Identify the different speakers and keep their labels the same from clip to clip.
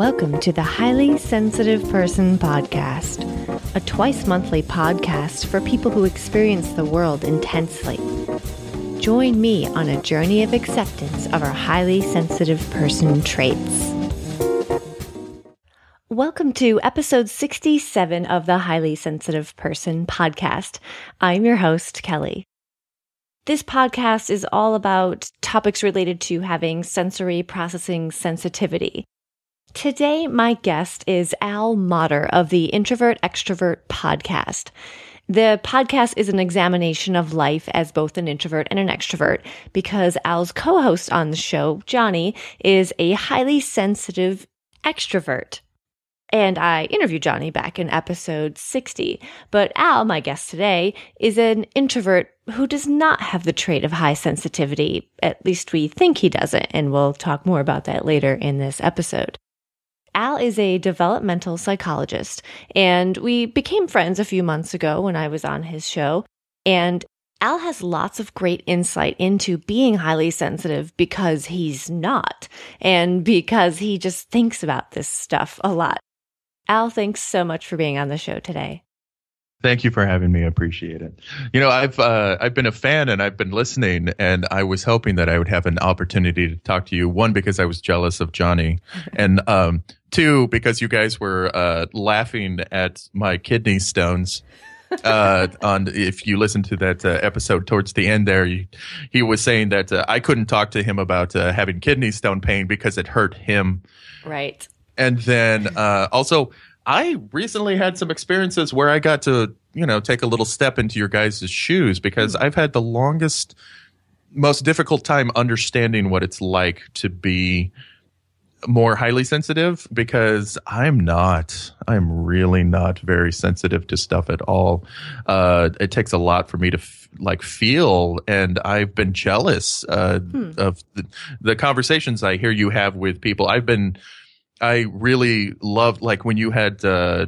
Speaker 1: Welcome to the Highly Sensitive Person Podcast, a twice monthly podcast for people who experience the world intensely. Join me on a journey of acceptance of our highly sensitive person traits. Welcome to episode 67 of the Highly Sensitive Person Podcast. I'm your host, Kelly. This podcast is all about topics related to having sensory processing sensitivity. Today, my guest is Al Motter of the Introvert Extrovert podcast. The podcast is an examination of life as both an introvert and an extrovert because Al's co host on the show, Johnny, is a highly sensitive extrovert. And I interviewed Johnny back in episode 60. But Al, my guest today, is an introvert who does not have the trait of high sensitivity. At least we think he doesn't. And we'll talk more about that later in this episode. Al is a developmental psychologist, and we became friends a few months ago when I was on his show. And Al has lots of great insight into being highly sensitive because he's not, and because he just thinks about this stuff a lot. Al, thanks so much for being on the show today.
Speaker 2: Thank you for having me. I appreciate it. You know, I've uh, I've been a fan and I've been listening, and I was hoping that I would have an opportunity to talk to you. One because I was jealous of Johnny, and um, two because you guys were uh, laughing at my kidney stones. uh, on if you listen to that uh, episode towards the end there, he, he was saying that uh, I couldn't talk to him about uh, having kidney stone pain because it hurt him.
Speaker 1: Right.
Speaker 2: And then uh, also I recently had some experiences where I got to, you know, take a little step into your guys' shoes because I've had the longest, most difficult time understanding what it's like to be more highly sensitive because I'm not. I'm really not very sensitive to stuff at all. Uh, it takes a lot for me to f- like feel, and I've been jealous uh, hmm. of the, the conversations I hear you have with people. I've been I really loved like when you had uh,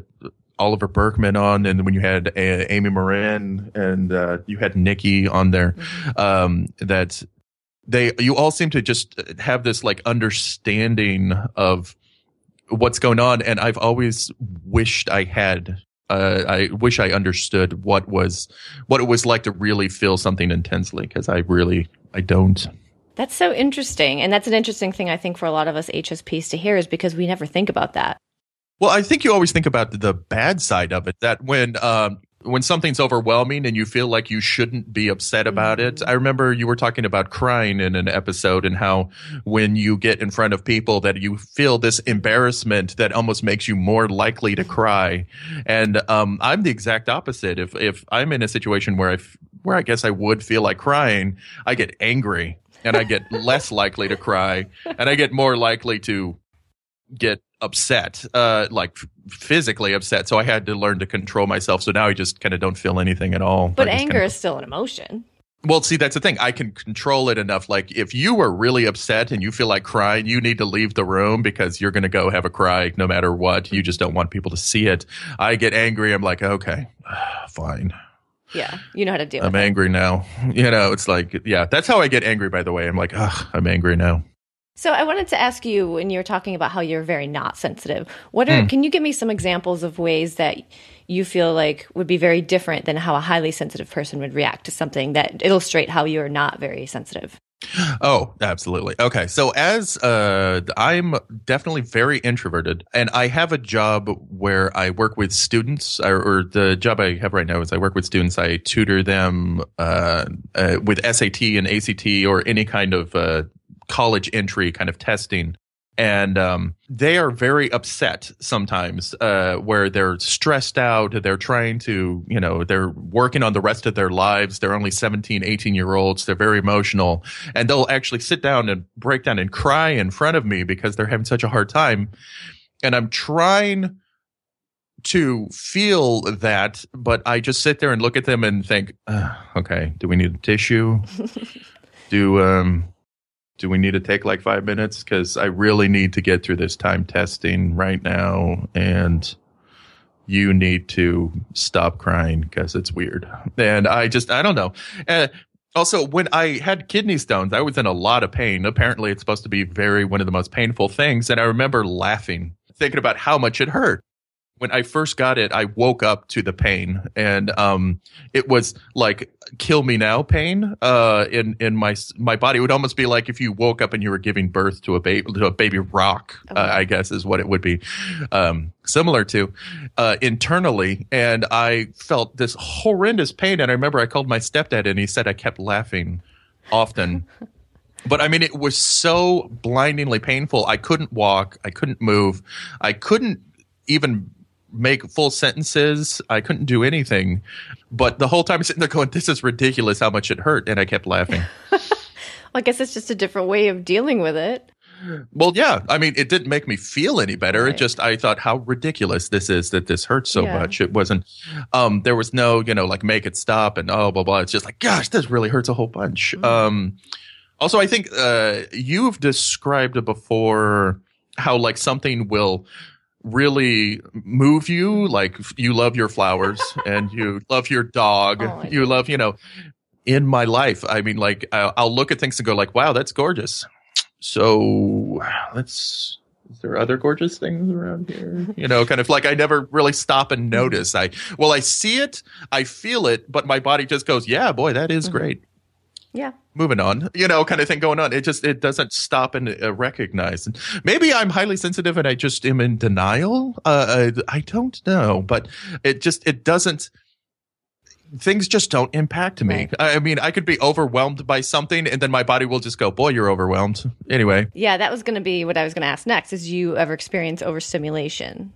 Speaker 2: Oliver Burkeman on, and when you had uh, Amy Morin and uh, you had Nikki on there. Mm-hmm. Um, that they you all seem to just have this like understanding of what's going on, and I've always wished I had. Uh, I wish I understood what was what it was like to really feel something intensely because I really I don't.
Speaker 1: That's so interesting. And that's an interesting thing, I think, for a lot of us HSPs to hear is because we never think about that.
Speaker 2: Well, I think you always think about the bad side of it that when, um, when something's overwhelming and you feel like you shouldn't be upset about mm-hmm. it. I remember you were talking about crying in an episode and how when you get in front of people that you feel this embarrassment that almost makes you more likely to cry. And um, I'm the exact opposite. If if I'm in a situation where I where I guess I would feel like crying, I get angry and I get less likely to cry, and I get more likely to get upset, uh, like physically upset. So I had to learn to control myself. So now I just kind of don't feel anything at all.
Speaker 1: But anger kind of, is still an emotion.
Speaker 2: Well, see, that's the thing. I can control it enough. Like, if you are really upset and you feel like crying, you need to leave the room because you're going to go have a cry no matter what. You just don't want people to see it. I get angry. I'm like, okay, fine.
Speaker 1: Yeah, you know how to deal.
Speaker 2: I'm angry now. You know, it's like yeah, that's how I get angry. By the way, I'm like, ugh, I'm angry now.
Speaker 1: So I wanted to ask you when you were talking about how you're very not sensitive. What are mm. can you give me some examples of ways that you feel like would be very different than how a highly sensitive person would react to something that illustrate how you're not very sensitive?
Speaker 2: Oh, absolutely. Okay. So as uh I'm definitely very introverted and I have a job where I work with students or, or the job I have right now is I work with students. I tutor them uh, uh with SAT and ACT or any kind of uh college entry kind of testing and um, they are very upset sometimes uh, where they're stressed out they're trying to you know they're working on the rest of their lives. They're only 17 18 year olds. They're very emotional. And they'll actually sit down and break down and cry in front of me because they're having such a hard time. And i'm trying to feel that but i just sit there and look at them and think okay do we need a tissue? Do um do we need to take like five minutes? Because I really need to get through this time testing right now. And you need to stop crying because it's weird. And I just, I don't know. Uh, also, when I had kidney stones, I was in a lot of pain. Apparently, it's supposed to be very one of the most painful things. And I remember laughing thinking about how much it hurt when I first got it, I woke up to the pain, and um, it was like "kill me now" pain uh, in in my my body. It would almost be like if you woke up and you were giving birth to a baby, to a baby rock. Uh, I guess is what it would be um, similar to uh, internally. And I felt this horrendous pain. And I remember I called my stepdad, and he said I kept laughing often. but I mean, it was so blindingly painful. I couldn't walk. I couldn't move. I couldn't even make full sentences. I couldn't do anything. But the whole time I'm sitting there going, this is ridiculous how much it hurt. And I kept laughing.
Speaker 1: well, I guess it's just a different way of dealing with it.
Speaker 2: Well, yeah. I mean, it didn't make me feel any better. Right. It just, I thought how ridiculous this is that this hurts so yeah. much. It wasn't, um, there was no, you know, like make it stop and oh, blah, blah. It's just like, gosh, this really hurts a whole bunch. Mm. Um, also, I think, uh, you've described before how like something will really move you like you love your flowers and you love your dog. Oh, you love you know in my life i mean like I'll, I'll, look at things and go like wow that's gorgeous. So let's is there other gorgeous things around here? You know kind of like i never really stop and notice. I well i see it i feel it but my body just goes yeah boy that is mm-hmm. great.
Speaker 1: Yeah
Speaker 2: moving on you know kind of thing going on it just it doesn't stop and uh, recognize and maybe i'm highly sensitive and i just am in denial uh, I, I don't know but it just it doesn't things just don't impact me. Right. I mean, I could be overwhelmed by something and then my body will just go, boy, you're overwhelmed. Anyway.
Speaker 1: Yeah, that was going to be what I was going to ask next. Is you ever experience overstimulation?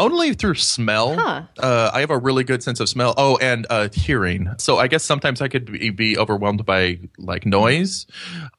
Speaker 2: Only through smell. Huh. Uh, I have a really good sense of smell. Oh, and uh, hearing. So I guess sometimes I could be, be, overwhelmed by like noise.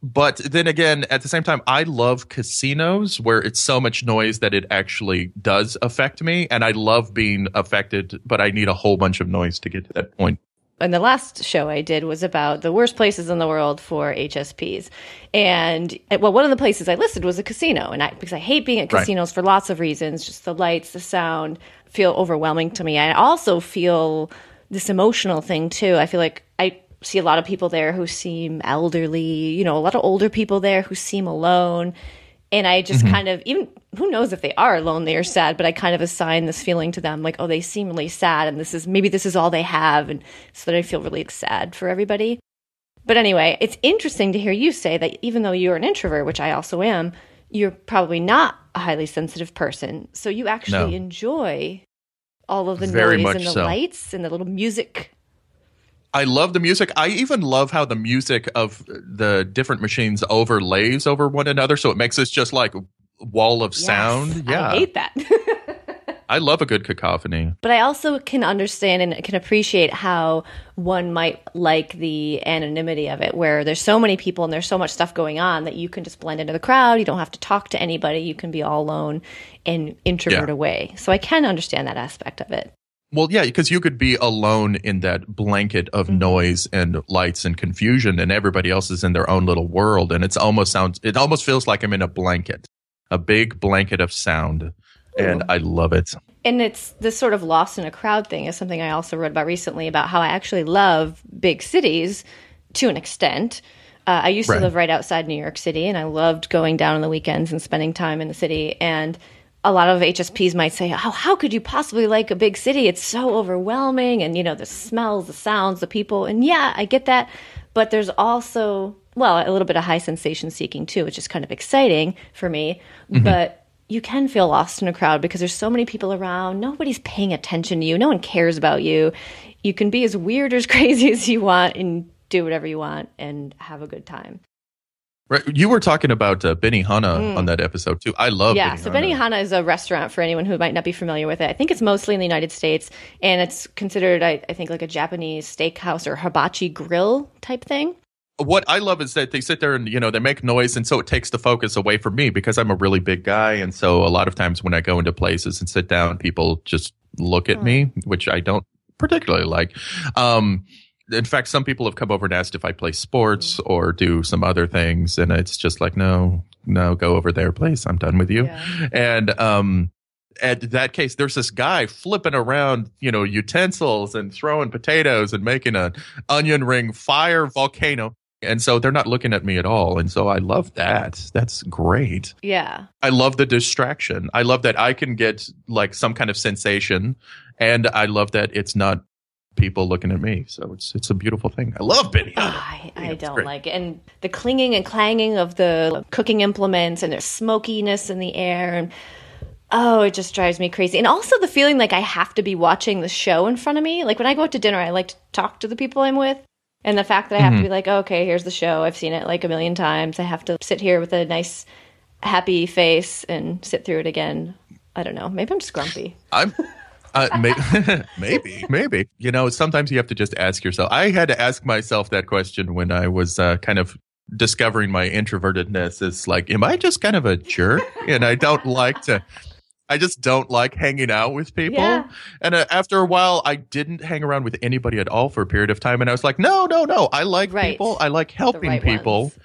Speaker 2: But then again, at the same time, I love casinos where it's so much noise that it actually does affect me. And I love being affected, but I need a whole bunch of noise to get to that point
Speaker 1: and the last show I did was about the worst places in the world for HSPs. And well, one of the places I listed was a casino, and I because I hate being at casinos right. for lots of reasons, just the lights, the sound feel overwhelming to me. I also feel this emotional thing too. I feel like I see a lot of people there who seem elderly, you know, a lot of older people there who seem alone and I just mm-hmm. kind of even who knows if they are lonely or sad, but I kind of assign this feeling to them like, oh, they seem really sad, and this is maybe this is all they have, and so that I feel really sad for everybody. But anyway, it's interesting to hear you say that even though you're an introvert, which I also am, you're probably not a highly sensitive person. So you actually no. enjoy all of the Very noise and the so. lights and the little music
Speaker 2: I love the music. I even love how the music of the different machines overlays over one another, so it makes us just like wall of yes, sound. Yeah,
Speaker 1: I hate that.
Speaker 2: I love a good cacophony.
Speaker 1: But I also can understand and can appreciate how one might like the anonymity of it, where there's so many people and there's so much stuff going on that you can just blend into the crowd. You don't have to talk to anybody. You can be all alone and introvert yeah. away. So I can understand that aspect of it.
Speaker 2: Well, yeah, because you could be alone in that blanket of mm-hmm. noise and lights and confusion, and everybody else is in their own little world, and it's almost sounds. It almost feels like I'm in a blanket, a big blanket of sound, Ooh. and I love it.
Speaker 1: And it's this sort of lost in a crowd thing is something I also wrote about recently about how I actually love big cities to an extent. Uh, I used right. to live right outside New York City, and I loved going down on the weekends and spending time in the city and a lot of HSPs might say, oh, how could you possibly like a big city? It's so overwhelming, and you know the smells, the sounds, the people." And yeah, I get that, but there's also well a little bit of high sensation seeking too, which is kind of exciting for me. Mm-hmm. But you can feel lost in a crowd because there's so many people around. Nobody's paying attention to you. No one cares about you. You can be as weird or as crazy as you want and do whatever you want and have a good time.
Speaker 2: Right. You were talking about uh, Benihana mm. on that episode too. I love
Speaker 1: Yeah, Benihana. so Benihana is a restaurant for anyone who might not be familiar with it. I think it's mostly in the United States and it's considered I, I think like a Japanese steakhouse or hibachi grill type thing.
Speaker 2: What I love is that they sit there and you know they make noise and so it takes the focus away from me because I'm a really big guy and so a lot of times when I go into places and sit down people just look at mm. me, which I don't particularly like. Um, in fact, some people have come over and asked if I play sports or do some other things, and it's just like, no, no, go over there, please. I'm done with you. Yeah. And um, at that case, there's this guy flipping around, you know, utensils and throwing potatoes and making an onion ring fire volcano. And so they're not looking at me at all. And so I love that. That's great.
Speaker 1: Yeah.
Speaker 2: I love the distraction. I love that I can get like some kind of sensation and I love that it's not people looking at me. So it's it's a beautiful thing. I love video.
Speaker 1: Oh, I, I don't like it. And the clinging and clanging of the cooking implements and there's smokiness in the air and oh, it just drives me crazy. And also the feeling like I have to be watching the show in front of me. Like when I go out to dinner, I like to talk to the people I'm with. And the fact that I have mm-hmm. to be like, oh, okay, here's the show. I've seen it like a million times. I have to sit here with a nice happy face and sit through it again. I don't know. Maybe I'm just grumpy.
Speaker 2: I'm uh, maybe, maybe, maybe. You know, sometimes you have to just ask yourself. I had to ask myself that question when I was uh, kind of discovering my introvertedness. It's like, am I just kind of a jerk? and I don't like to. I just don't like hanging out with people. Yeah. And uh, after a while, I didn't hang around with anybody at all for a period of time. And I was like, no, no, no. I like right. people. I like helping right people. Ones.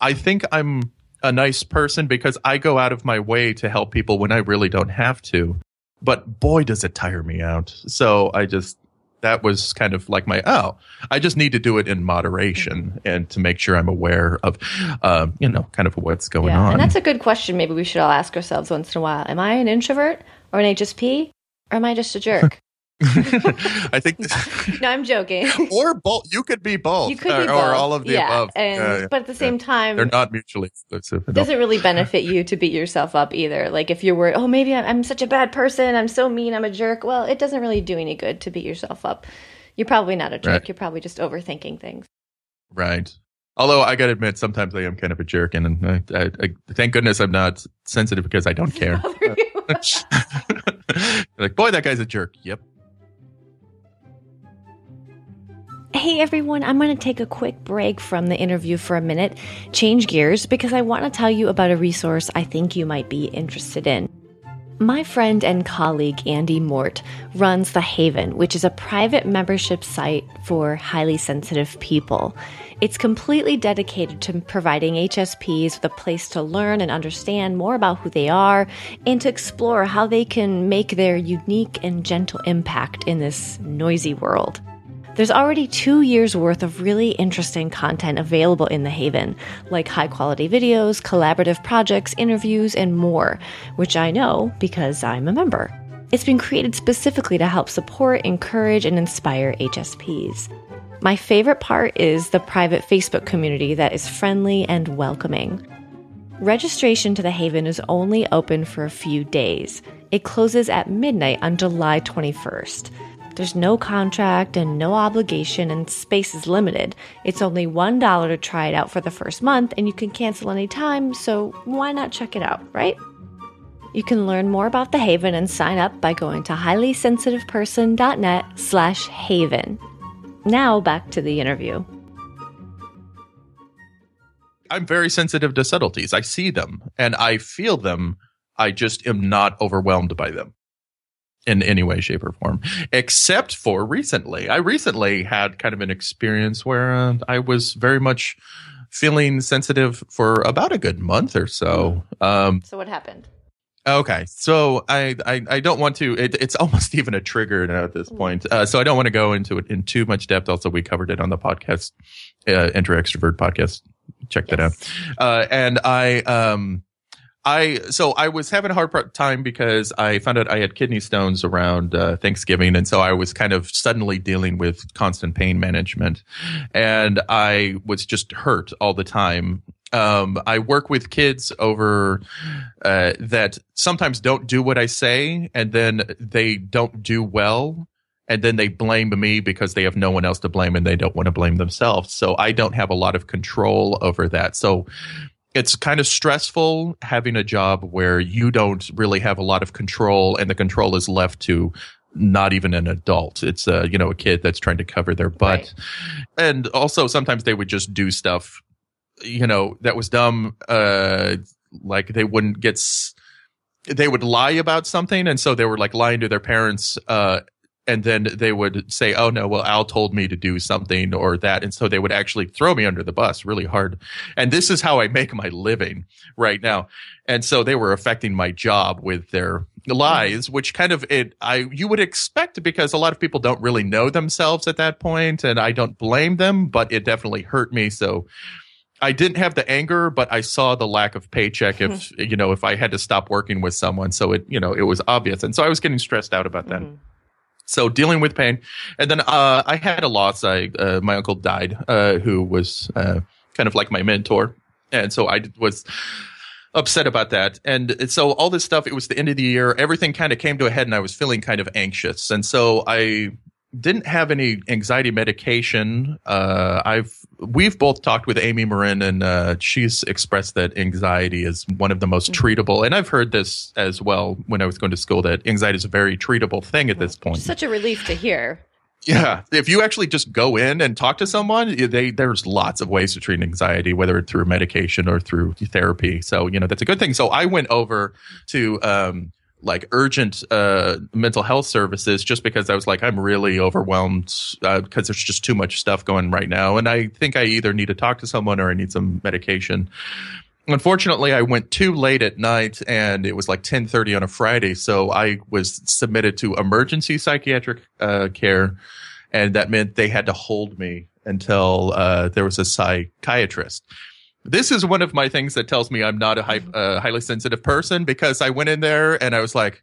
Speaker 2: I think I'm a nice person because I go out of my way to help people when I really don't have to but boy, does it tire me out. So I just, that was kind of like my, oh, I just need to do it in moderation and to make sure I'm aware of, uh, you know, kind of what's going yeah, on.
Speaker 1: And that's a good question. Maybe we should all ask ourselves once in a while Am I an introvert or an HSP? Or am I just a jerk?
Speaker 2: I think.
Speaker 1: This, no, I'm joking.
Speaker 2: or both. You could be both.
Speaker 1: You could or, be both.
Speaker 2: or all of the
Speaker 1: yeah.
Speaker 2: above.
Speaker 1: And, uh, but at the same time,
Speaker 2: they're not mutually exclusive.
Speaker 1: It doesn't really benefit you to beat yourself up either. Like if you're worried, oh, maybe I'm, I'm such a bad person. I'm so mean. I'm a jerk. Well, it doesn't really do any good to beat yourself up. You're probably not a jerk. Right. You're probably just overthinking things.
Speaker 2: Right. Although I got to admit, sometimes I am kind of a jerk, and I, I, I, thank goodness I'm not sensitive because I don't care. like, boy, that guy's a jerk. Yep.
Speaker 1: Hey everyone, I'm going to take a quick break from the interview for a minute, change gears, because I want to tell you about a resource I think you might be interested in. My friend and colleague Andy Mort runs The Haven, which is a private membership site for highly sensitive people. It's completely dedicated to providing HSPs with a place to learn and understand more about who they are and to explore how they can make their unique and gentle impact in this noisy world. There's already two years worth of really interesting content available in the Haven, like high quality videos, collaborative projects, interviews, and more, which I know because I'm a member. It's been created specifically to help support, encourage, and inspire HSPs. My favorite part is the private Facebook community that is friendly and welcoming. Registration to the Haven is only open for a few days. It closes at midnight on July 21st. There's no contract and no obligation, and space is limited. It's only $1 to try it out for the first month, and you can cancel anytime, so why not check it out, right? You can learn more about the Haven and sign up by going to highlysensitiveperson.net slash haven. Now back to the interview.
Speaker 2: I'm very sensitive to subtleties. I see them and I feel them. I just am not overwhelmed by them in any way, shape, or form, except for recently. I recently had kind of an experience where uh, I was very much feeling sensitive for about a good month or so.
Speaker 1: Um, so what happened?
Speaker 2: Okay, so I, I, I don't want to. It, it's almost even a trigger now at this mm. point. Uh, so I don't want to go into it in too much depth. Also, we covered it on the podcast, uh, Introvert Extrovert podcast. Check yes. that out. Uh, and I um I so I was having a hard time because I found out I had kidney stones around uh, Thanksgiving, and so I was kind of suddenly dealing with constant pain management, and I was just hurt all the time. Um, I work with kids over uh, that sometimes don't do what I say, and then they don't do well, and then they blame me because they have no one else to blame, and they don't want to blame themselves. So I don't have a lot of control over that. So it's kind of stressful having a job where you don't really have a lot of control and the control is left to not even an adult. It's a you know a kid that's trying to cover their butt. Right. and also sometimes they would just do stuff you know that was dumb uh like they wouldn't get s- they would lie about something. And so they were like lying to their parents uh and then they would say, "Oh no, well Al told me to do something or that," and so they would actually throw me under the bus really hard. And this is how I make my living right now. And so they were affecting my job with their lies, which kind of it I you would expect because a lot of people don't really know themselves at that point, and I don't blame them, but it definitely hurt me. So I didn't have the anger, but I saw the lack of paycheck if you know if I had to stop working with someone. So it you know it was obvious, and so I was getting stressed out about that.
Speaker 1: Mhm.
Speaker 2: So dealing with pain, and then uh, I had a loss. I uh, my uncle died, uh, who was uh, kind of like my mentor, and so I was upset about that. And so all this stuff. It was the end of the year. Everything kind of came to a head, and I was feeling kind of anxious. And so I didn't have any anxiety medication. Uh, I've we've both talked with Amy Morin, and uh, she's expressed that anxiety is one of the most treatable. And I've heard this as well when I was going to school that anxiety is a very treatable thing at this point.
Speaker 1: Such a relief to hear.
Speaker 2: Yeah, if you actually just go in and talk to someone, they there's lots of ways to treat anxiety, whether it's through medication or through therapy. So you know that's a good thing. So I went over to um, like urgent uh, mental health services just because I was like I'm really overwhelmed because there's just too much stuff going right now, and I think I either need to talk to someone or I need some medication. Unfortunately, I went too late at night, and it was like 10:30 on a Friday, so I was submitted to emergency psychiatric uh, care, and that meant they had to hold me until uh, there was a psychiatrist. This is one of my things that tells me I'm not a hy- uh, highly sensitive person because I went in there and I was like,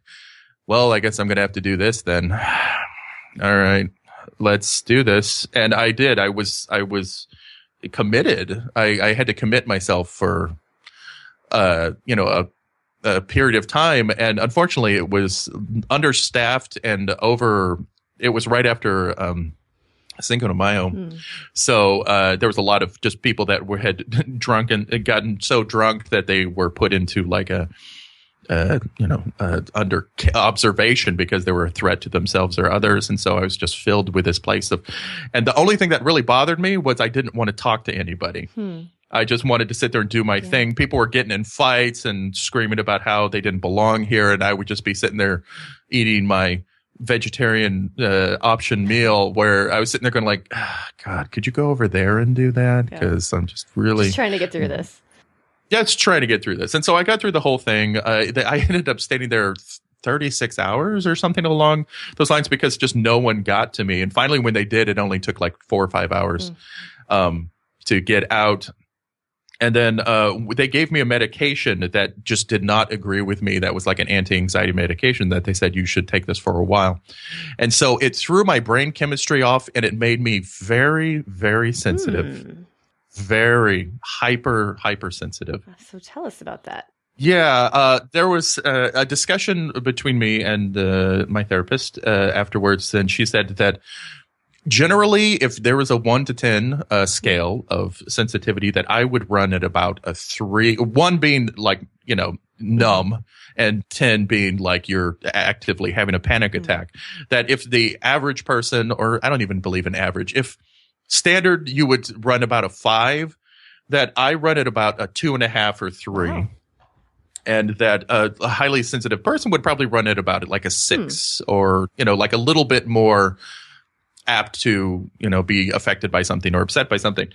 Speaker 2: "Well, I guess I'm going to have to do this then." All right, let's do this, and I did. I was I was committed. I, I had to commit myself for uh, you know, a, a period of time. And unfortunately, it was understaffed and over. It was right after um, Cinco de Mayo,
Speaker 1: Mm.
Speaker 2: so uh, there was a lot of just people that were had drunk and gotten so drunk that they were put into like a. Uh, you know, uh, under observation because they were a threat to themselves or others, and so I was just filled with this place of, and the only thing that really bothered me was I didn't want to talk to anybody.
Speaker 1: Hmm.
Speaker 2: I just wanted to sit there and do my
Speaker 1: Yeah.
Speaker 2: thing. People were getting in fights and screaming about how they didn't belong here, and I would just be sitting there eating my vegetarian uh, option meal. Where I was sitting there going like, ah, "God, could you go over there and do that?"
Speaker 1: Yeah.
Speaker 2: Because I'm just really
Speaker 1: Just trying to get through this.
Speaker 2: Yeah, it's trying to get through this. And so I got through the whole thing. Uh, I ended up staying there 36 hours or something along those lines because just no one got to me. And finally, when they did, it only took like four or five hours um, to get out. And then uh, they gave me a medication that just did not agree with me. That was like an anti anxiety medication that they said you should take this for a while. And so it threw my brain chemistry off and it made me very, very sensitive,
Speaker 1: Hmm.
Speaker 2: very hyper, hypersensitive.
Speaker 1: So tell us about that.
Speaker 2: Yeah, uh, there was uh, a discussion between me and uh, my therapist uh, afterwards, and she said that generally, if there was a one to ten uh, scale of sensitivity, that I would run at about a three. One being like you know numb, and ten being like you're actively having a panic
Speaker 1: Mhm.
Speaker 2: attack. That if the average person, or I don't even believe in average, if standard you would run about a five, that I run at about a two and a half or three
Speaker 1: Wow.
Speaker 2: and that uh, a highly sensitive person would probably run at about like a six or you know like a little bit more apt to you know be affected by something or upset by something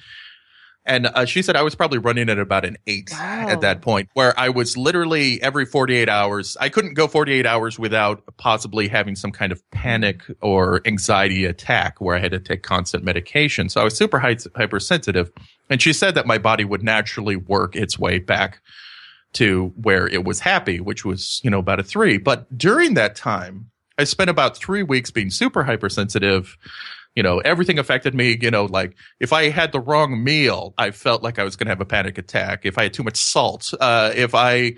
Speaker 2: and uh, she said i was probably running at about an eight
Speaker 1: Wow.
Speaker 2: at that point where i was literally every 48 hours i couldn't go 48 hours without possibly having some kind of panic or anxiety attack where i had to take constant medication so i was super hy- hypersensitive and she said that my body would naturally work its way back to where it was happy, which was, you know, about a three. But during that time, I spent about three weeks being super hypersensitive. You know, everything affected me. You know, like if I had the wrong meal, I felt like I was going to have a panic attack. If I had too much salt, uh, if I,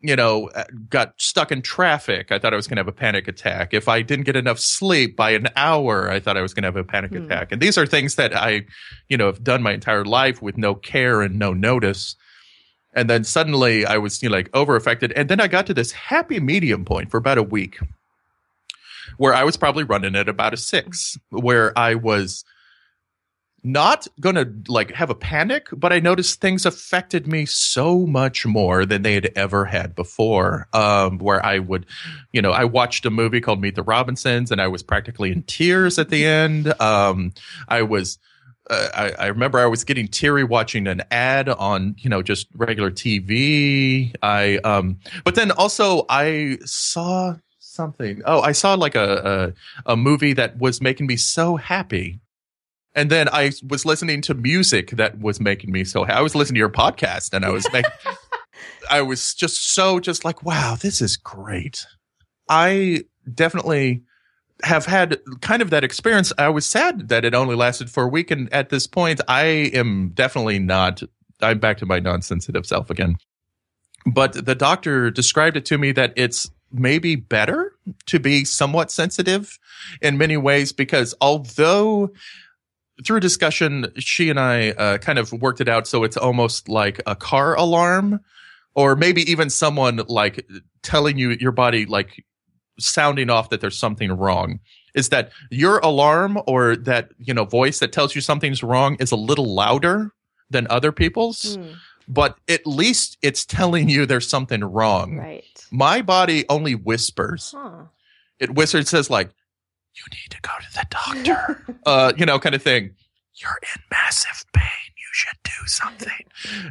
Speaker 2: you know, uh, got stuck in traffic, I thought I was going to have a panic attack. If I didn't get enough sleep by an hour, I thought I was going to have a panic
Speaker 1: Hmm.
Speaker 2: attack. And these are things that I, you know, have done my entire life with no care and no notice. And then suddenly I was, you know, like over affected. And then I got to this happy medium point for about a week where I was probably running at about a six, where I was not gonna like have a panic, but I noticed things affected me so much more than they had ever had before. Um, where I would, you know, I watched a movie called Meet the Robinsons, and I was practically in tears at the end. Um, I was. Uh, I, I remember I was getting teary watching an ad on, you know, just regular TV. I, um, but then also I saw something. Oh, I saw like a, a, a movie that was making me so happy and then I was listening to music that was making me so happy. I was listening to your podcast and I was making, I was just so just like, wow, this is great. I definitely have had kind of that experience. I was sad that it only lasted for a week. And at this point, I am definitely not, I'm back to my non sensitive self again. But the doctor described it to me that it's maybe better to be somewhat sensitive in many ways because although through discussion, she and I uh, kind of worked it out so it's almost like a car alarm, or maybe even someone like telling you your body like sounding off that there's something wrong. Is that your alarm or that you know voice that tells you something's wrong is a little louder than other people's? Mm. But at least it's telling you there's something wrong.
Speaker 1: Right.
Speaker 2: My body only whispers. Huh. It whispers, says like, you need to go to the doctor, uh, you know, kind of thing. You're in massive pain. You should do something.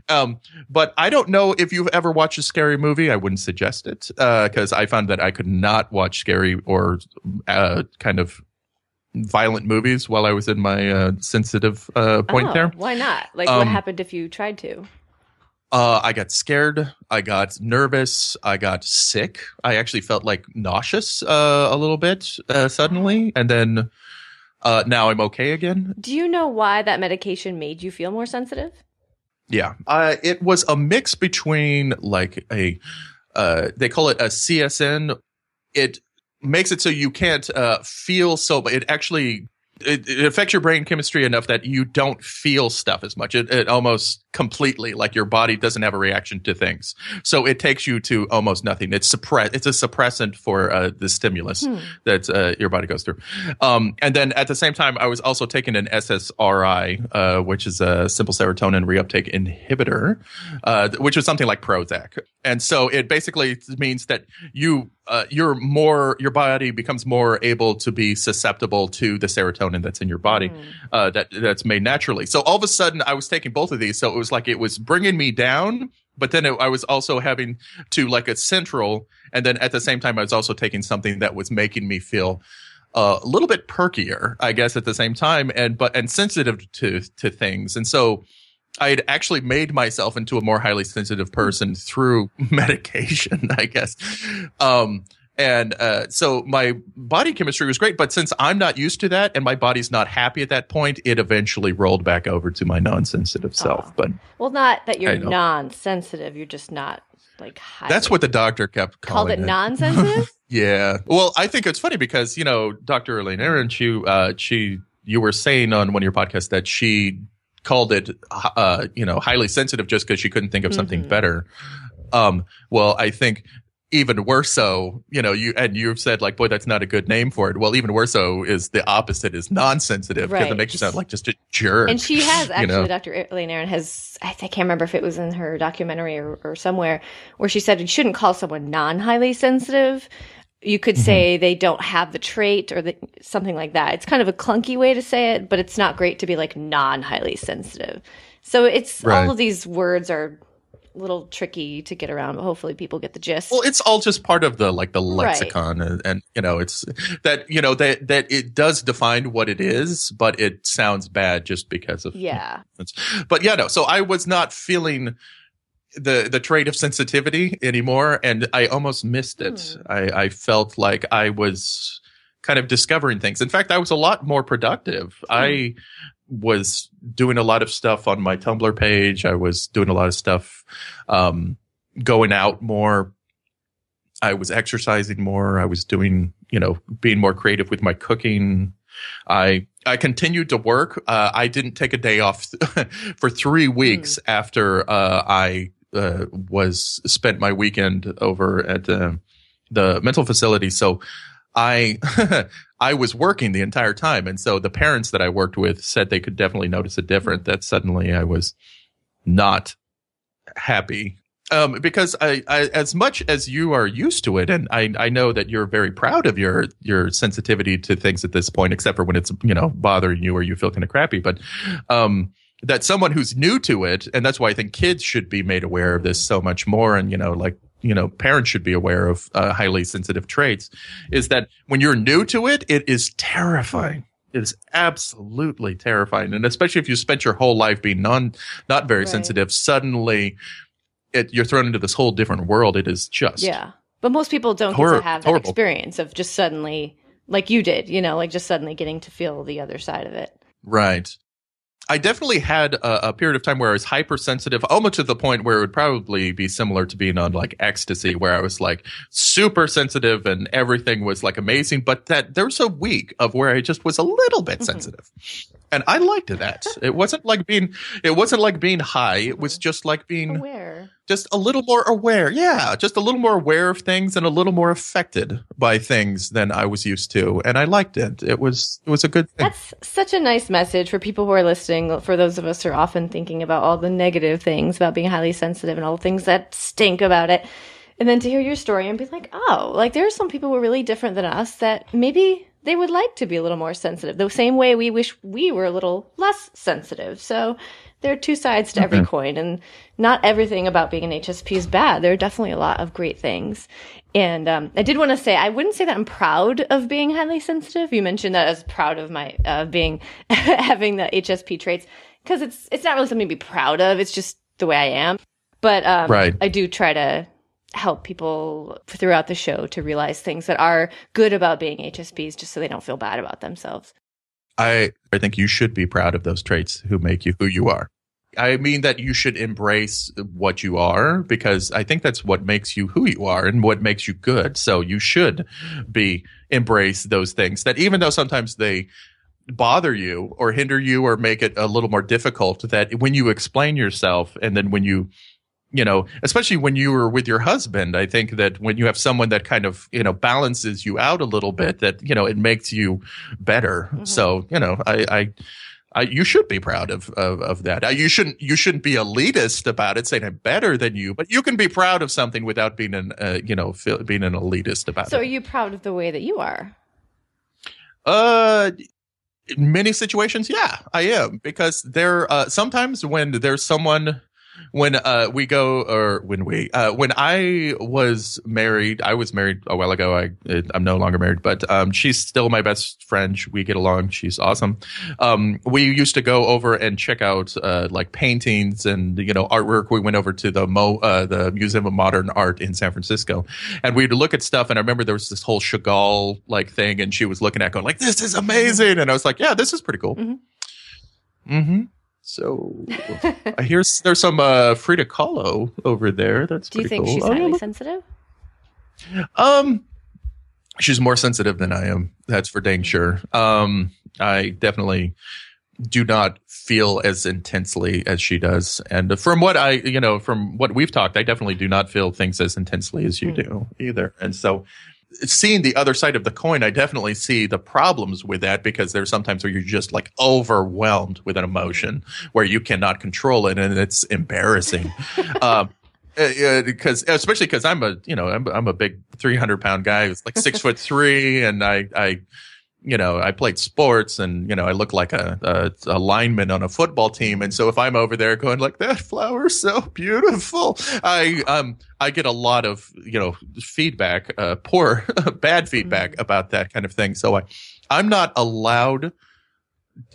Speaker 2: Um, but I don't know if you've ever watched a scary movie. I wouldn't suggest it because uh, I found that I could not watch scary or uh, kind of violent movies while I was in my uh, sensitive uh, point oh, there.
Speaker 1: Why not? Like, um, what happened if you tried to?
Speaker 2: Uh, I got scared. I got nervous. I got sick. I actually felt like nauseous uh, a little bit uh, suddenly, and then uh, now I'm okay again.
Speaker 1: Do you know why that medication made you feel more sensitive?
Speaker 2: Yeah, uh, it was a mix between like a uh, they call it a CSN. It makes it so you can't feel so, but it actually it, it, affects your brain chemistry enough that you don't feel stuff as much. It, it, almost completely like your body doesn't have a reaction to things. So it takes you to almost nothing. It's suppress. It's a suppressant for uh, the stimulus hmm. that uh, your body goes through. Um, and then at the same time, I was also taking an SSRI, uh, which is a simple serotonin reuptake inhibitor, uh, which is something like Prozac. And so it basically means that you uh, you're more your body becomes more able to be susceptible to the serotonin that's in your body mm. uh, that that's made naturally. So all of a sudden, I was taking both of these, so it was like it was bringing me down, but then it, I was also having to like a central, and then at the same time, I was also taking something that was making me feel. Uh, a little bit perkier, I guess, at the same time, and but and sensitive to to things, and so I had actually made myself into a more highly sensitive person through medication, I guess. Um, and uh, so my body chemistry was great, but since I'm not used to that and my body's not happy at that point, it eventually rolled back over to my non-sensitive self. Oh. But
Speaker 1: well, not that you're non-sensitive, you're just not like.
Speaker 2: That's what the doctor kept calling it.
Speaker 1: called it. it. Non-sensitive.
Speaker 2: yeah. Well, I think it's funny because you know Dr. Elaine Aron, she uh, she you were saying on one of your podcasts that she called it, uh, you know, highly sensitive just because she couldn't think of something mm-hmm. better. Um, well, I think even worse so, you know, you and you've said like, boy, that's not a good name for it. Well, even worse so is the opposite is non-sensitive because right. it makes you sound like just a jerk.
Speaker 1: And she has actually, you know? Dr. Elaine Aron has, I, can't remember if it was in her documentary or, or somewhere where she said you shouldn't call someone non-highly sensitive you could mm-hmm. say they don't have the trait or the, something like that. It's kind of a clunky way to say it, but it's not great to be like non highly sensitive. So it's right. all of these words are a little tricky to get around, but hopefully people get the gist.
Speaker 2: Well, it's all just part of the like the lexicon, right. and, and, you know, it's that you know that that it does define what it is, but it sounds bad just because of
Speaker 1: yeah.
Speaker 2: But yeah, no. So I was not feeling the the trait of sensitivity anymore, and I almost missed it. Mm. I, I felt like I was kind of discovering things. In fact, I was a lot more productive. Mm. I was doing a lot of stuff on my Tumblr page. I was doing a lot of stuff, um, going out more. I was exercising more. I was doing, you know, being more creative with my cooking. I I continued to work. Uh, I didn't take a day off for three weeks mm. after uh, I uh, was spent my weekend over at uh, the mental facility. So I I was working the entire time, and so the parents that I worked with said they could definitely notice a difference. That suddenly I was not happy um, because I, I, as much as you are used to it, and I, I know that you're very proud of your your sensitivity to things at this point, except for when it's you know bothering you or you feel kind of crappy. But um, that someone who's new to it, and that's why I think kids should be made aware of this so much more, and you know, like you know, parents should be aware of uh, highly sensitive traits, is that when you're new to it, it is terrifying. It is absolutely terrifying, and especially if you spent your whole life being non not very right. sensitive, suddenly it, you're thrown into this whole different world. It is just
Speaker 1: yeah. But most people don't hor- get to have that horrible. experience of just suddenly, like you did, you know, like just suddenly getting to feel the other side of it.
Speaker 2: Right. I definitely had a, a, period of time where I was hypersensitive, almost to the point where it would probably be similar to being on like ecstasy, where I was like super sensitive and everything was like amazing. But that there was a week of where I just was a little bit mm-hmm. sensitive and I liked that. It wasn't like being it wasn't like being high. It was uh-huh. just like being
Speaker 1: aware.
Speaker 2: Just a little more aware. Yeah, just a little more aware of things and a little more affected by things than I was used to. And I liked it. It was it was a good thing.
Speaker 1: That's such a nice message for people who are listening, for those of us who are often thinking about all the negative things about being highly sensitive and all the things that stink about it. And then to hear your story and be like, oh, like there are some people who are really different than us that maybe they would like to be a little more sensitive, the same way we wish we were a little less sensitive. So there are two sides to every okay. coin, and not everything about being an HSP is bad. There are definitely a lot of great things. And um, I did want to say, I wouldn't say that I'm proud of being highly sensitive. You mentioned that as proud of my uh, being having the HSP traits because it's it's not really something to be proud of. It's just the way I am. But um, right. I do try to help people throughout the show to realize things that are good about being HSPs just so they don't feel bad about themselves.
Speaker 2: I I think you should be proud of those traits who make you who you are. I mean that you should embrace what you are because I think that's what makes you who you are and what makes you good. So you should be embrace those things that even though sometimes they bother you or hinder you or make it a little more difficult that when you explain yourself and then when you you know, especially when you were with your husband, I think that when you have someone that kind of, you know, balances you out a little bit, that, you know, it makes you better. Mm-hmm. So, you know, I, I, I, you should be proud of, of, of that. You shouldn't you shouldn't be elitist about it, saying I'm better than you. But you can be proud of something without being an uh, you know being an elitist about
Speaker 1: so
Speaker 2: it.
Speaker 1: So, are you proud of the way that you are?
Speaker 2: Uh, in many situations, yeah, I am because there uh, sometimes when there's someone when uh, we go or when we uh, when I was married, I was married a while ago. I I'm no longer married, but um, she's still my best friend. We get along. She's awesome. Um, we used to go over and check out uh, like paintings and you know artwork. We went over to the Mo uh, the Museum of Modern Art in San Francisco, and we'd look at stuff. And I remember there was this whole Chagall like thing, and she was looking at going like, "This is amazing," and I was like, "Yeah, this is pretty cool." Mm-hmm. mm-hmm. So I hear there's some uh, Frida Kahlo over there. That's
Speaker 1: do you
Speaker 2: think
Speaker 1: cool. she's highly um, sensitive?
Speaker 2: Um, she's more sensitive than I am. That's for dang sure. Um, I definitely do not feel as intensely as she does. And from what I, you know, from what we've talked, I definitely do not feel things as intensely as you mm. do either. And so seeing the other side of the coin, I definitely see the problems with that because there's sometimes where you're just like overwhelmed with an emotion where you cannot control it and it's embarrassing. um, because uh, especially because I'm a you know I'm, I'm a big 300 pound guy who's like six foot three and I I you know, I played sports and, you know, I look like a, a, a, lineman on a football team. And so if I'm over there going like that flower's so beautiful, I, um, I get a lot of, you know, feedback, uh, poor, bad feedback mm-hmm. about that kind of thing. So I, I'm not allowed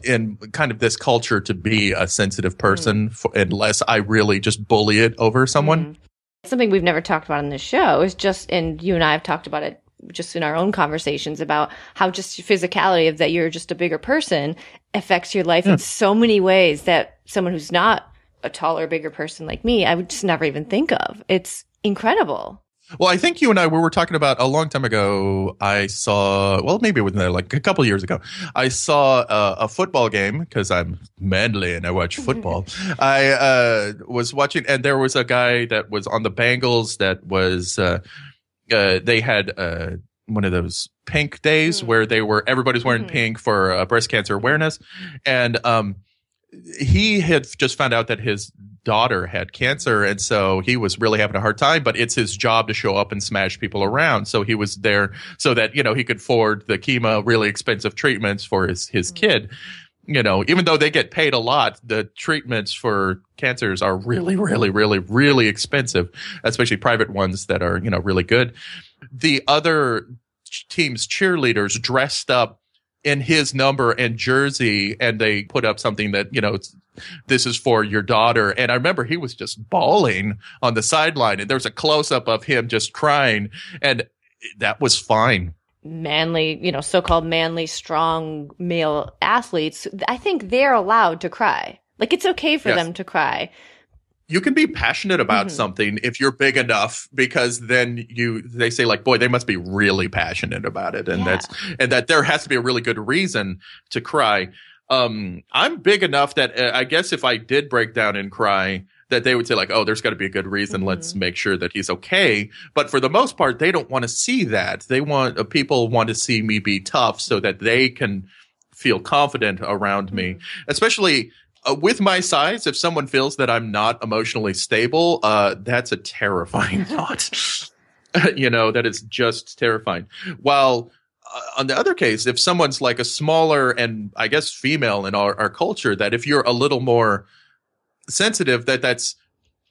Speaker 2: in kind of this culture to be a sensitive person mm-hmm. unless I really just bully it over someone. Mm-hmm.
Speaker 1: Something we've never talked about in this show is just, and you and I have talked about it just in our own conversations about how just physicality of that you're just a bigger person affects your life yeah. in so many ways that someone who's not a taller, bigger person like me, I would just never even think of. It's incredible.
Speaker 2: Well, I think you and I we were talking about a long time ago. I saw, well, maybe within like a couple years ago, I saw a, a football game because I'm manly and I watch football. I uh, was watching, and there was a guy that was on the Bengals that was. Uh, uh, they had uh, one of those pink days
Speaker 1: Mm.
Speaker 2: where they were everybody's wearing
Speaker 1: Mhm.
Speaker 2: pink for uh, breast cancer awareness, and um, he had just found out that his daughter had cancer, and so he was really having a hard time. But it's his job to show up and smash people around, so he was there so that you know he could afford the chemo, really expensive treatments for his his
Speaker 1: Mhm.
Speaker 2: kid. You know, even though they get paid a lot, the treatments for cancers are really, really, really, really expensive, especially private ones that are, you know, really good. The other team's cheerleaders dressed up in his number and jersey, and they put up something that, you know, this is for your daughter. And I remember he was just bawling on the sideline, and there's a close up of him just crying, and that was fine.
Speaker 1: Manly, you know, so-called manly, strong male athletes, I think they're allowed to cry. Like it's okay for
Speaker 2: Yes.
Speaker 1: them to cry.
Speaker 2: you can be passionate about
Speaker 1: Mhm.
Speaker 2: something if you're big enough because then you they say like boy they must be really passionate about it and
Speaker 1: Yeah.
Speaker 2: that's and that there has to be a really good reason to cry um i'm big enough that uh, i guess if i did break down and cry that they would say like oh there's got to be a good reason. Let's make sure that he's okay. But for the most part they don't want to see that. They want uh, people want to see me be tough so that they can feel confident around me. Especially uh, with my size, if someone feels that I'm not emotionally stable, uh, that's a terrifying thought. you know, that is just terrifying. While uh, on the other case, if someone's like a smaller and I guess female in our, our culture, that if you're a little more sensitive, that that's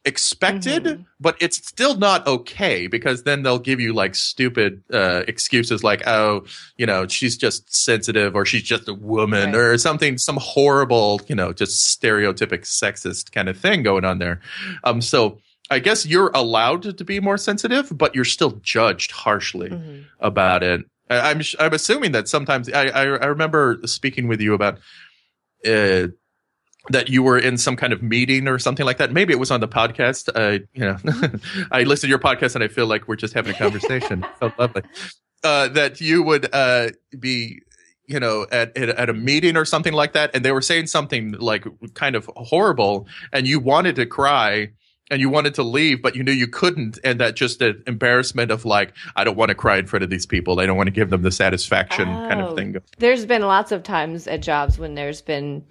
Speaker 2: expected,
Speaker 1: Mhm.
Speaker 2: but it's still not okay because then they'll give you like stupid uh, excuses like, oh, you know, she's just sensitive or she's just a woman
Speaker 1: Right.
Speaker 2: or something, some horrible, you know, just stereotypic sexist kind of thing going on there. Um, so I guess you're allowed to be more sensitive, but you're still judged harshly
Speaker 1: Mhm.
Speaker 2: about it. I, I'm I'm assuming that sometimes I, I I remember speaking with you about uh, that you were in some kind of meeting or something like that. Maybe it was on the podcast. Uh, you know, I listen to your podcast and I feel like we're just having a conversation. so lovely. Uh, that you would uh, be you know at, at at a meeting or something like that and they were saying something like kind of horrible and you wanted to cry and you wanted to leave but you knew you couldn't and that just an embarrassment of like i don't want to cry in front of these people i don't want to give them the satisfaction kind
Speaker 1: Oh.
Speaker 2: of thing
Speaker 1: There's been lots of times at jobs when there's been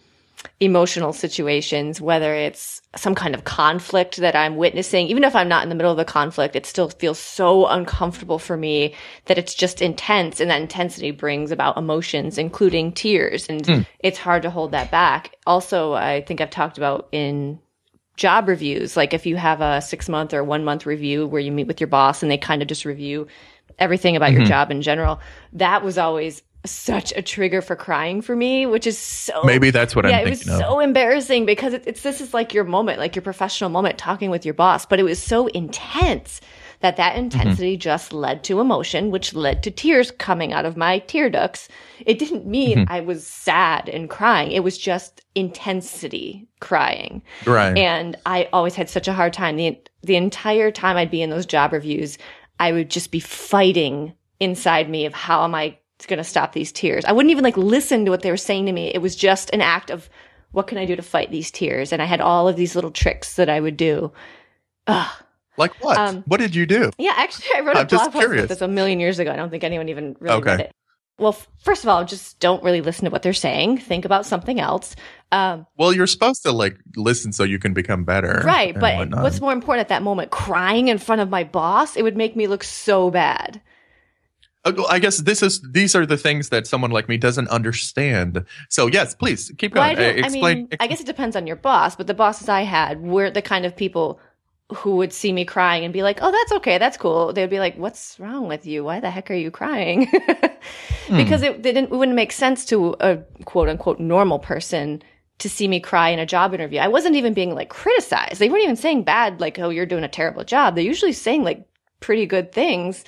Speaker 1: emotional situations, whether it's some kind of conflict that I'm witnessing, even if I'm not in the middle of a conflict, it still feels so uncomfortable for me that it's just intense. And that intensity brings about emotions, including tears. And hmm. it's hard to hold that back. Also, I think I've talked about in job reviews, like if you have a six month or one month review where you meet with your boss and they kind of just review everything about your mm-hmm. job in general, that was always such a trigger for crying for me, which is so
Speaker 2: maybe that's what
Speaker 1: yeah,
Speaker 2: i'm
Speaker 1: it was
Speaker 2: of
Speaker 1: so embarrassing because it, it's this is like your moment, like your professional moment talking with your boss, but it was so intense that that mm-hmm. intensity just led to emotion, which led to tears coming out of my tear ducts. It didn't mean mm-hmm. I was sad and crying. It was just intensity crying.
Speaker 2: right
Speaker 1: And I always had such a hard time. The, the entire time I'd be in those job reviews, I would just be fighting inside me of how am I going to stop these tears. I wouldn't even like listen to what they were saying to me. It was just an act of what can I do to fight these tears? And I had all of these little tricks that I would do. Ugh.
Speaker 2: like what
Speaker 1: um,
Speaker 2: what did you do
Speaker 1: Yeah, actually, I wrote a
Speaker 2: I'm
Speaker 1: blog post about this a million years ago. I don't think anyone even really
Speaker 2: Okay.
Speaker 1: read it. Well, f- first of all, just don't really listen to what they're saying. Think about something else. Um,
Speaker 2: well you're supposed to like listen so you can become better
Speaker 1: Right, but
Speaker 2: whatnot.
Speaker 1: what's more important at that moment? Crying in front of my boss? It would make me look so bad.
Speaker 2: Uh, well, I guess this is these are the things that someone like me doesn't understand. So yes, please keep
Speaker 1: Well, I,
Speaker 2: going.
Speaker 1: Don't, I
Speaker 2: explain.
Speaker 1: mean, I guess it depends on your boss, but the bosses I had were the kind of people who would see me crying and be like, "Oh, that's okay, that's cool." They'd be like, "What's wrong with you? Why the heck are you crying?"
Speaker 2: Hmm.
Speaker 1: because it didn't it wouldn't make sense to a quote unquote normal person to see me cry in a job interview. I wasn't even being like criticized. They weren't even saying bad, like, "Oh, you're doing a terrible job." They're usually saying like pretty good things.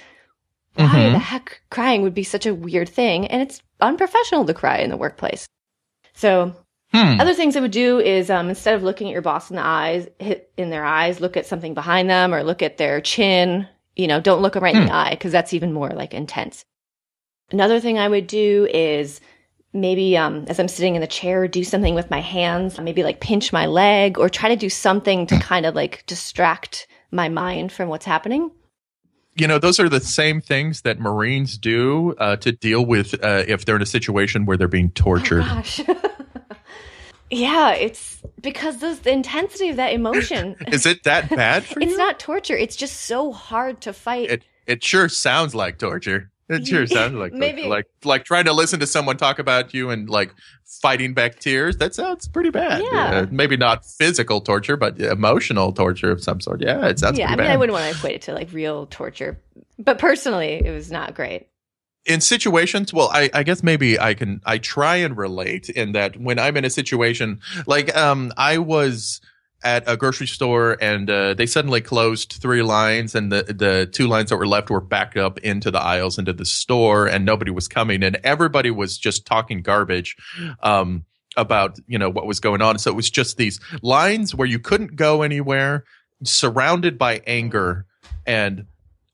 Speaker 1: Why
Speaker 2: Mhm.
Speaker 1: the heck crying would be such a weird thing, and it's unprofessional to cry in the workplace. So
Speaker 2: Hmm.
Speaker 1: other things I would do is um, instead of looking at your boss in the eyes, hit in their eyes, look at something behind them or look at their chin. You know, don't look them right in the eye because that's even more like intense. Another thing I would do is maybe um, as I'm sitting in the chair, do something with my hands, maybe like pinch my leg or try to do something to kind of like distract my mind from what's happening.
Speaker 2: You know, those are the same things that Marines do uh, to deal with uh, if they're in a situation where they're being tortured.
Speaker 1: Oh, gosh. yeah, it's because the, the intensity of that emotion.
Speaker 2: Is it that bad for
Speaker 1: it's
Speaker 2: you?
Speaker 1: not torture. It's just so hard to fight.
Speaker 2: It it sure sounds like torture. It sure sounds like.
Speaker 1: Maybe-
Speaker 2: like like trying to listen to someone talk about you and like fighting back tears. That sounds pretty bad.
Speaker 1: Yeah.
Speaker 2: Uh, maybe not physical torture, but emotional torture of some sort. Yeah, it sounds
Speaker 1: yeah, I mean,
Speaker 2: bad.
Speaker 1: I wouldn't want to equate it to like real torture, but personally, it was not great.
Speaker 2: in situations well I, I guess maybe i can i try and relate in that when i'm in a situation like um i was at a grocery store and uh, they suddenly closed three lines and the the two lines that were left were backed up into the aisles into the store and nobody was coming and everybody was just talking garbage um about you know what was going on. So it was just these lines where you couldn't go anywhere surrounded by anger and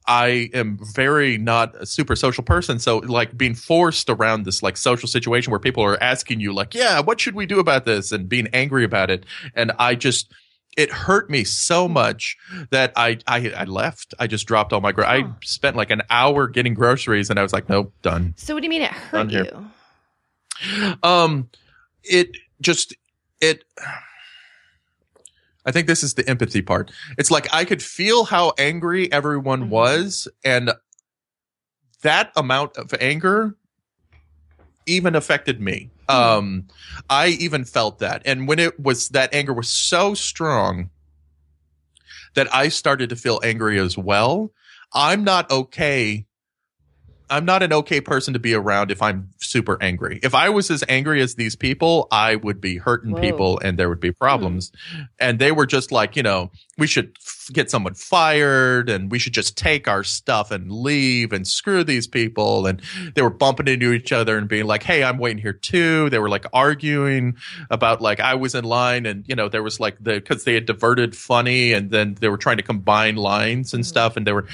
Speaker 2: I am very not a super social person. So like being forced around this like social situation where people are asking you like, yeah, what should we do about this? And being angry about it. And I just, it hurt me so much that I, I, I left. I just dropped all my, gro- I spent like an hour getting groceries and I was like, nope, done.
Speaker 1: So, what do you mean it hurt you?
Speaker 2: Um, it just, it, I think this is the empathy part. It's like I could feel how angry everyone
Speaker 1: Mhm.
Speaker 2: was, and that amount of anger even affected me. Um, I even felt that, and when it was that anger was so strong that I started to feel angry as well. I'm not okay. I'm not an okay person to be around if I'm super angry. If I was as angry as these people, I would be hurting
Speaker 1: Whoa.
Speaker 2: people and there would be problems. And they were just like, you know, we should f- get someone fired and we should just take our stuff and leave and screw these people. And they were bumping into each other and being like, Hey, I'm waiting here too. They were like arguing about like I was in line and, you know, there was like the, cause they had diverted funny and then they were trying to combine lines and
Speaker 1: Mhm.
Speaker 2: stuff. And they were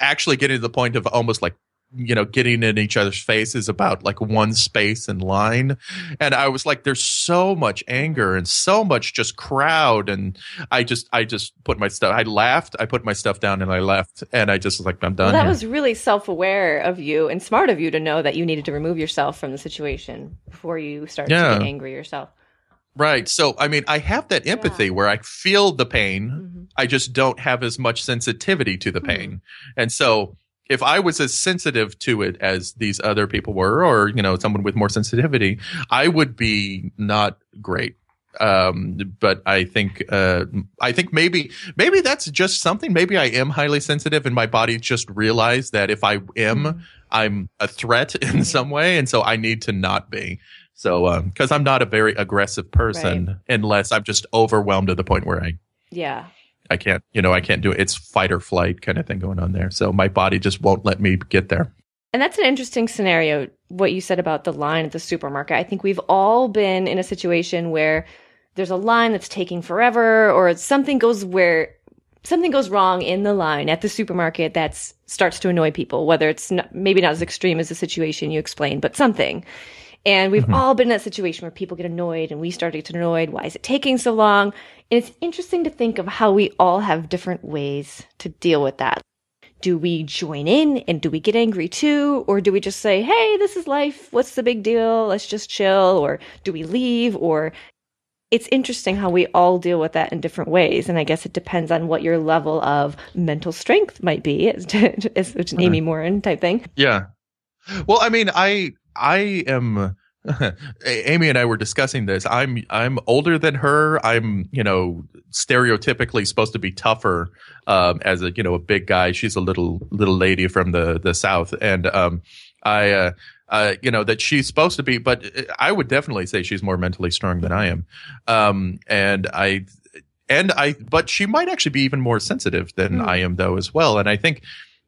Speaker 2: actually getting to the point of almost like you know, getting in each other's faces about like one space and line. And I was like, there's so much anger and so much just crowd. And I just, I just put my stuff, I laughed, I put my stuff down and I left. And I just was like, I'm done.
Speaker 1: Well, that
Speaker 2: here.
Speaker 1: was really self aware of you and smart of you to know that you needed to remove yourself from the situation before you start
Speaker 2: Yeah.
Speaker 1: to get angry yourself.
Speaker 2: right. So, I mean, I have that empathy where I feel the pain.
Speaker 1: Mhm.
Speaker 2: I just don't have as much sensitivity to the
Speaker 1: Hmm.
Speaker 2: pain. And so if I was as sensitive to it as these other people were, or, you know, someone with more sensitivity, I would be not great. Um, but I think, uh, I think maybe, maybe that's just something. Maybe I am highly sensitive and my body just realized that if I am,
Speaker 1: Mhm.
Speaker 2: I'm a threat in some way. And so I need to not be. So, um, cause I'm not a very aggressive person unless I'm just overwhelmed to the point where I
Speaker 1: Yeah.
Speaker 2: I can't, you know, I can't do it. It's fight or flight kind of thing going on there. So my body just won't let me get there.
Speaker 1: And that's an interesting scenario, what you said about the line at the supermarket. I think we've all been in a situation where there's a line that's taking forever or something goes where something goes wrong in the line at the supermarket that starts to annoy people, whether it's not, maybe not as extreme as the situation you explained, but something. And we've
Speaker 2: Mhm.
Speaker 1: all been in that situation where people get annoyed and we start to get annoyed. Why is it taking so long? And it's interesting to think of how we all have different ways to deal with that. Do we join in and do we get angry too? Or do we just say, hey, this is life. What's the big deal? Let's just chill. Or do we leave? Or it's interesting how we all deal with that in different ways. And I guess it depends on what your level of mental strength might be, as, as an Amy Morin type thing.
Speaker 2: Yeah. Well, I mean, I I am Amy and I were discussing this. I'm I'm older than her. I'm, you know, stereotypically supposed to be tougher um as a, you know, a big guy. She's a little little lady from the the south and um I uh uh, you know that she's supposed to be, but I would definitely say she's more mentally strong than I am. Um, and I, and I, but she might actually be even more sensitive than
Speaker 1: Hmm.
Speaker 2: I am, though, as well. And I think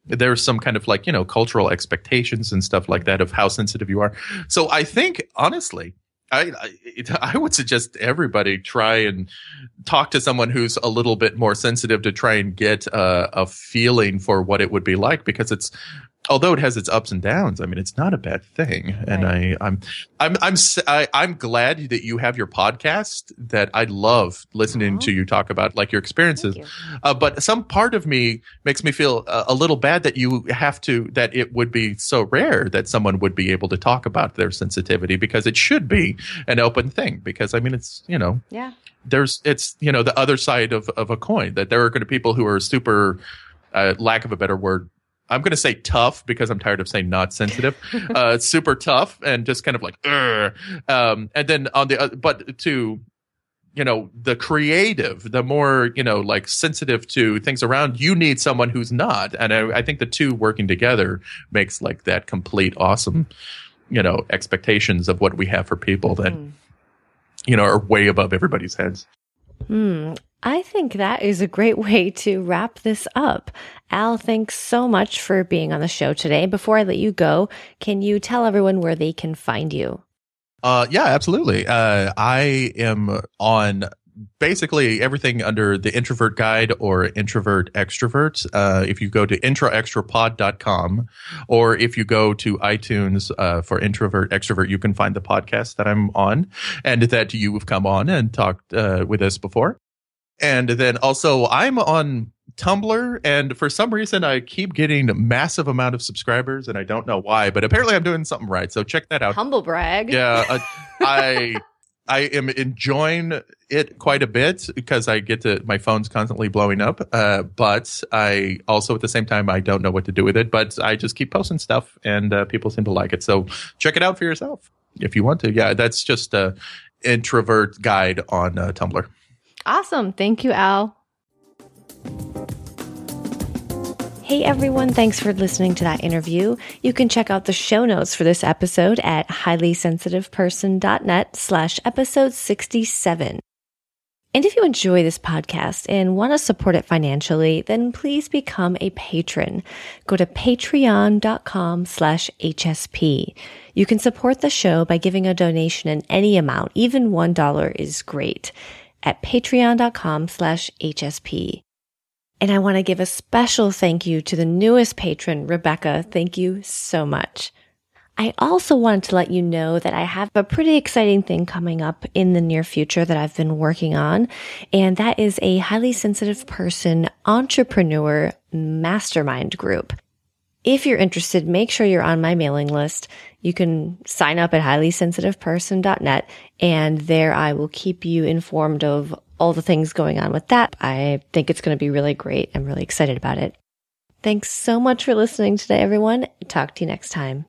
Speaker 2: there's some kind of like you know cultural expectations and stuff like that of how sensitive you are. So I think honestly, I I, I would suggest everybody try and talk to someone who's a little bit more sensitive to try and get a, a feeling for what it would be like because it's although it has its ups and downs, I mean, it's not a bad thing. Right. And I, I'm, I'm, I'm, I, I'm glad that you have your podcast. That I love listening to you talk about like your experiences. You. Uh, but some part of me makes me feel a, a, little bad that you have to. That it would be so rare that someone would be able to talk about their sensitivity because it should be an open thing. Because I mean, it's you know,
Speaker 1: yeah.
Speaker 2: There's it's you know the other side of of a coin that there are going to be people who are super. Uh, lack of a better word, I'm going to say tough because I'm tired of saying not sensitive. uh, super tough and just kind of like, um, and then on the, uh, but to, you know, the creative, the more, you know, like sensitive to things around, you need someone who's not. And I, I think the two working together makes like that complete awesome, you know, expectations of what we have for people that, mm. you know, are way above everybody's heads.
Speaker 1: Hmm. I think that is a great way to wrap this up. Al, thanks so much for being on the show today. Before I let you go, can you tell everyone where they can find you?
Speaker 2: Uh, yeah, absolutely. Uh, I am on basically everything under the introvert guide or introvert extrovert. Uh, if you go to introextrapod.com or if you go to iTunes uh, for introvert extrovert, you can find the podcast that I'm on and that you have come on and talked uh, with us before. And then also I'm on Tumblr, and for some reason I keep getting massive amount of subscribers, and I don't know why, but apparently I'm doing something right. So check that out.
Speaker 1: Humble brag.
Speaker 2: Yeah, uh, I I am enjoying it quite a bit because I get to my phone's constantly blowing up. Uh, but I also at the same time I don't know what to do with it. But I just keep posting stuff, and uh, people seem to like it. So check it out for yourself if you want to. Yeah, that's just a introvert guide on uh, Tumblr.
Speaker 1: Awesome. Thank you, Al. Hey everyone, thanks for listening to that interview. You can check out the show notes for this episode at highlysensitiveperson.net slash episode 67. And if you enjoy this podcast and want to support it financially, then please become a patron. Go to patreon.com slash HSP. You can support the show by giving a donation in any amount. Even $1 is great at patreon.com slash HSP. And I want to give a special thank you to the newest patron, Rebecca. Thank you so much. I also wanted to let you know that I have a pretty exciting thing coming up in the near future that I've been working on. And that is a highly sensitive person entrepreneur mastermind group. If you're interested, make sure you're on my mailing list. You can sign up at highlysensitiveperson.net and there I will keep you informed of all the things going on with that. I think it's going to be really great. I'm really excited about it. Thanks so much for listening today, everyone. Talk to you next time.